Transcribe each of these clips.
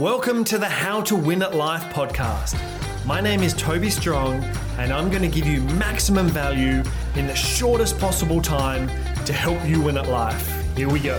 Welcome to the How to Win at Life podcast. My name is Toby Strong, and I'm going to give you maximum value in the shortest possible time to help you win at life. Here we go.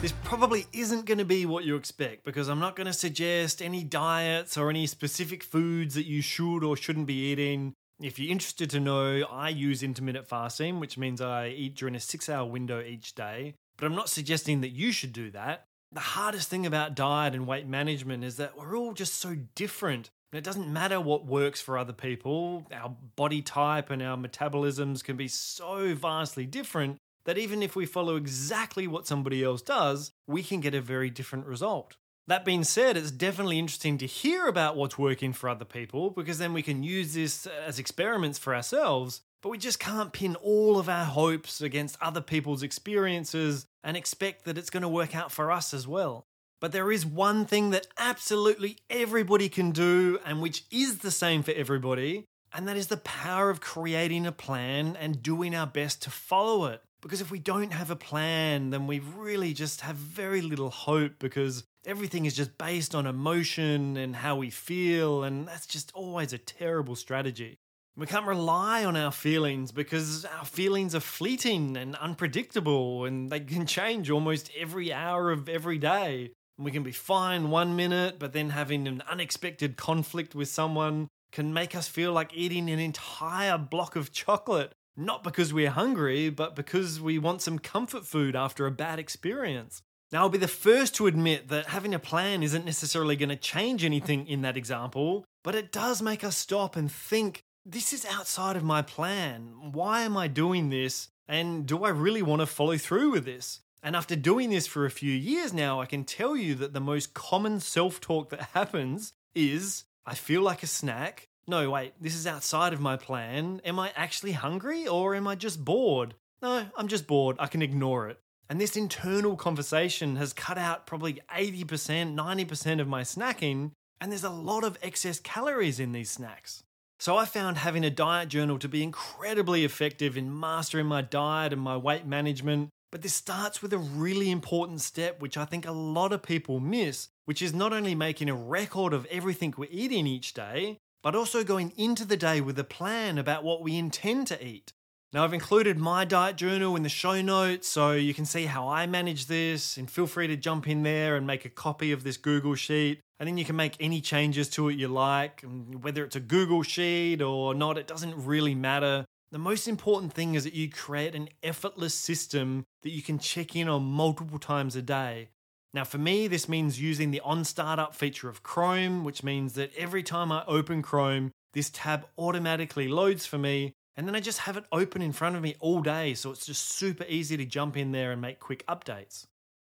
This probably isn't going to be what you expect because I'm not going to suggest any diets or any specific foods that you should or shouldn't be eating. If you're interested to know, I use intermittent fasting, which means I eat during a six hour window each day. But I'm not suggesting that you should do that. The hardest thing about diet and weight management is that we're all just so different. It doesn't matter what works for other people. Our body type and our metabolisms can be so vastly different that even if we follow exactly what somebody else does, we can get a very different result. That being said, it's definitely interesting to hear about what's working for other people because then we can use this as experiments for ourselves. But we just can't pin all of our hopes against other people's experiences and expect that it's going to work out for us as well. But there is one thing that absolutely everybody can do, and which is the same for everybody, and that is the power of creating a plan and doing our best to follow it. Because if we don't have a plan, then we really just have very little hope because everything is just based on emotion and how we feel, and that's just always a terrible strategy. We can't rely on our feelings because our feelings are fleeting and unpredictable and they can change almost every hour of every day. We can be fine one minute, but then having an unexpected conflict with someone can make us feel like eating an entire block of chocolate. Not because we're hungry, but because we want some comfort food after a bad experience. Now, I'll be the first to admit that having a plan isn't necessarily going to change anything in that example, but it does make us stop and think this is outside of my plan. Why am I doing this? And do I really want to follow through with this? And after doing this for a few years now, I can tell you that the most common self talk that happens is I feel like a snack. No, wait, this is outside of my plan. Am I actually hungry or am I just bored? No, I'm just bored. I can ignore it. And this internal conversation has cut out probably 80%, 90% of my snacking, and there's a lot of excess calories in these snacks. So I found having a diet journal to be incredibly effective in mastering my diet and my weight management. But this starts with a really important step, which I think a lot of people miss, which is not only making a record of everything we're eating each day, but also going into the day with a plan about what we intend to eat. Now, I've included my diet journal in the show notes so you can see how I manage this, and feel free to jump in there and make a copy of this Google Sheet. And then you can make any changes to it you like, whether it's a Google Sheet or not, it doesn't really matter. The most important thing is that you create an effortless system that you can check in on multiple times a day. Now, for me, this means using the on startup feature of Chrome, which means that every time I open Chrome, this tab automatically loads for me, and then I just have it open in front of me all day, so it's just super easy to jump in there and make quick updates.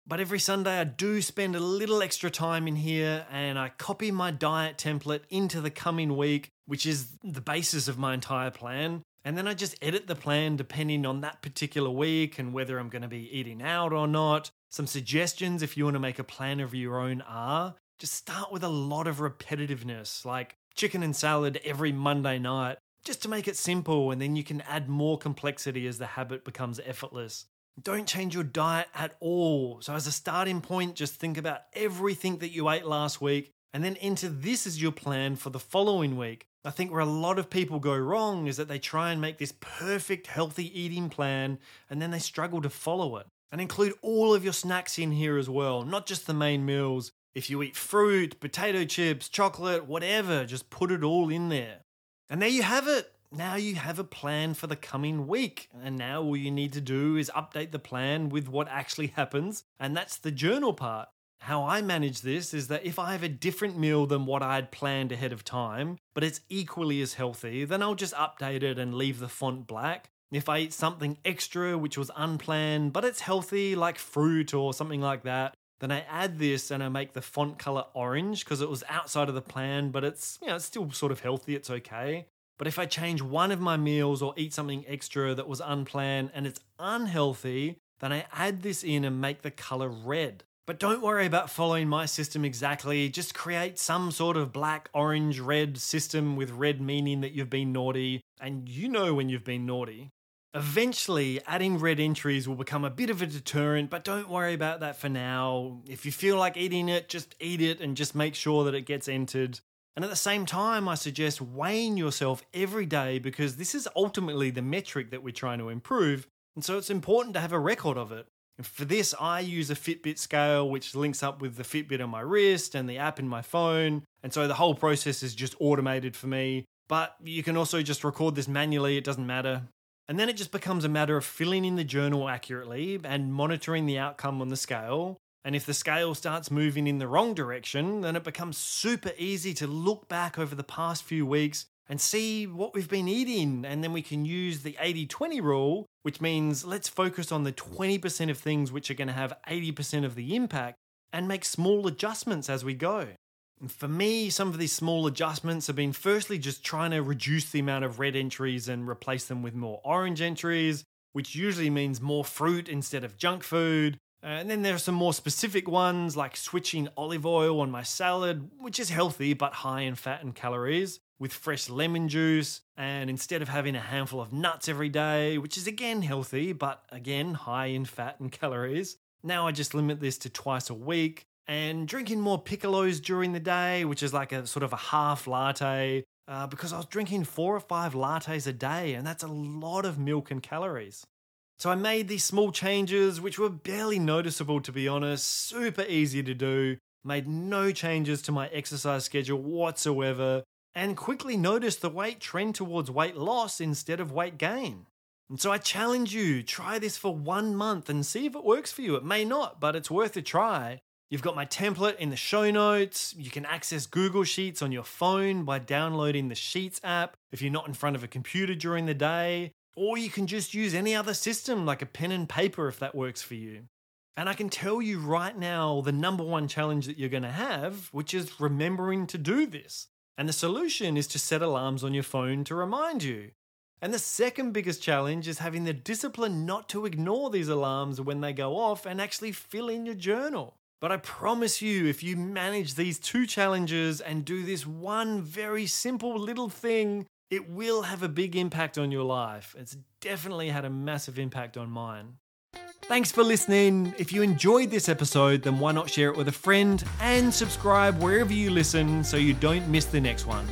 But every Sunday, I do spend a little extra time in here and I copy my diet template into the coming week, which is the basis of my entire plan. And then I just edit the plan depending on that particular week and whether I'm going to be eating out or not. Some suggestions if you want to make a plan of your own are just start with a lot of repetitiveness, like chicken and salad every Monday night, just to make it simple, and then you can add more complexity as the habit becomes effortless. Don't change your diet at all. So, as a starting point, just think about everything that you ate last week and then enter this as your plan for the following week. I think where a lot of people go wrong is that they try and make this perfect healthy eating plan and then they struggle to follow it. And include all of your snacks in here as well, not just the main meals. If you eat fruit, potato chips, chocolate, whatever, just put it all in there. And there you have it now you have a plan for the coming week. And now all you need to do is update the plan with what actually happens. And that's the journal part. How I manage this is that if I have a different meal than what I had planned ahead of time, but it's equally as healthy, then I'll just update it and leave the font black. If I eat something extra which was unplanned, but it's healthy, like fruit or something like that, then I add this and I make the font color orange because it was outside of the plan, but it's you know it's still sort of healthy, it's okay. But if I change one of my meals or eat something extra that was unplanned and it's unhealthy, then I add this in and make the color red. But don't worry about following my system exactly. Just create some sort of black, orange, red system with red meaning that you've been naughty, and you know when you've been naughty. Eventually, adding red entries will become a bit of a deterrent, but don't worry about that for now. If you feel like eating it, just eat it and just make sure that it gets entered. And at the same time, I suggest weighing yourself every day because this is ultimately the metric that we're trying to improve. And so it's important to have a record of it. And for this, I use a Fitbit scale, which links up with the Fitbit on my wrist and the app in my phone. And so the whole process is just automated for me. But you can also just record this manually, it doesn't matter. And then it just becomes a matter of filling in the journal accurately and monitoring the outcome on the scale. And if the scale starts moving in the wrong direction, then it becomes super easy to look back over the past few weeks and see what we've been eating. And then we can use the 80 20 rule, which means let's focus on the 20% of things which are going to have 80% of the impact and make small adjustments as we go. And For me, some of these small adjustments have been firstly just trying to reduce the amount of red entries and replace them with more orange entries, which usually means more fruit instead of junk food. And then there are some more specific ones like switching olive oil on my salad, which is healthy but high in fat and calories, with fresh lemon juice, and instead of having a handful of nuts every day, which is again healthy but again high in fat and calories. Now I just limit this to twice a week, and drinking more piccolos during the day, which is like a sort of a half latte, uh, because I was drinking four or five lattes a day, and that's a lot of milk and calories. So I made these small changes, which were barely noticeable to be honest, super easy to do, made no changes to my exercise schedule whatsoever, and quickly noticed the weight trend towards weight loss instead of weight gain. And so I challenge you, try this for one month and see if it works for you. It may not, but it's worth a try. You've got my template in the show notes. You can access Google Sheets on your phone by downloading the Sheets app if you're not in front of a computer during the day. Or you can just use any other system like a pen and paper if that works for you. And I can tell you right now the number one challenge that you're going to have, which is remembering to do this. And the solution is to set alarms on your phone to remind you. And the second biggest challenge is having the discipline not to ignore these alarms when they go off and actually fill in your journal. But I promise you, if you manage these two challenges and do this one very simple little thing, it will have a big impact on your life. It's definitely had a massive impact on mine. Thanks for listening. If you enjoyed this episode, then why not share it with a friend and subscribe wherever you listen so you don't miss the next one.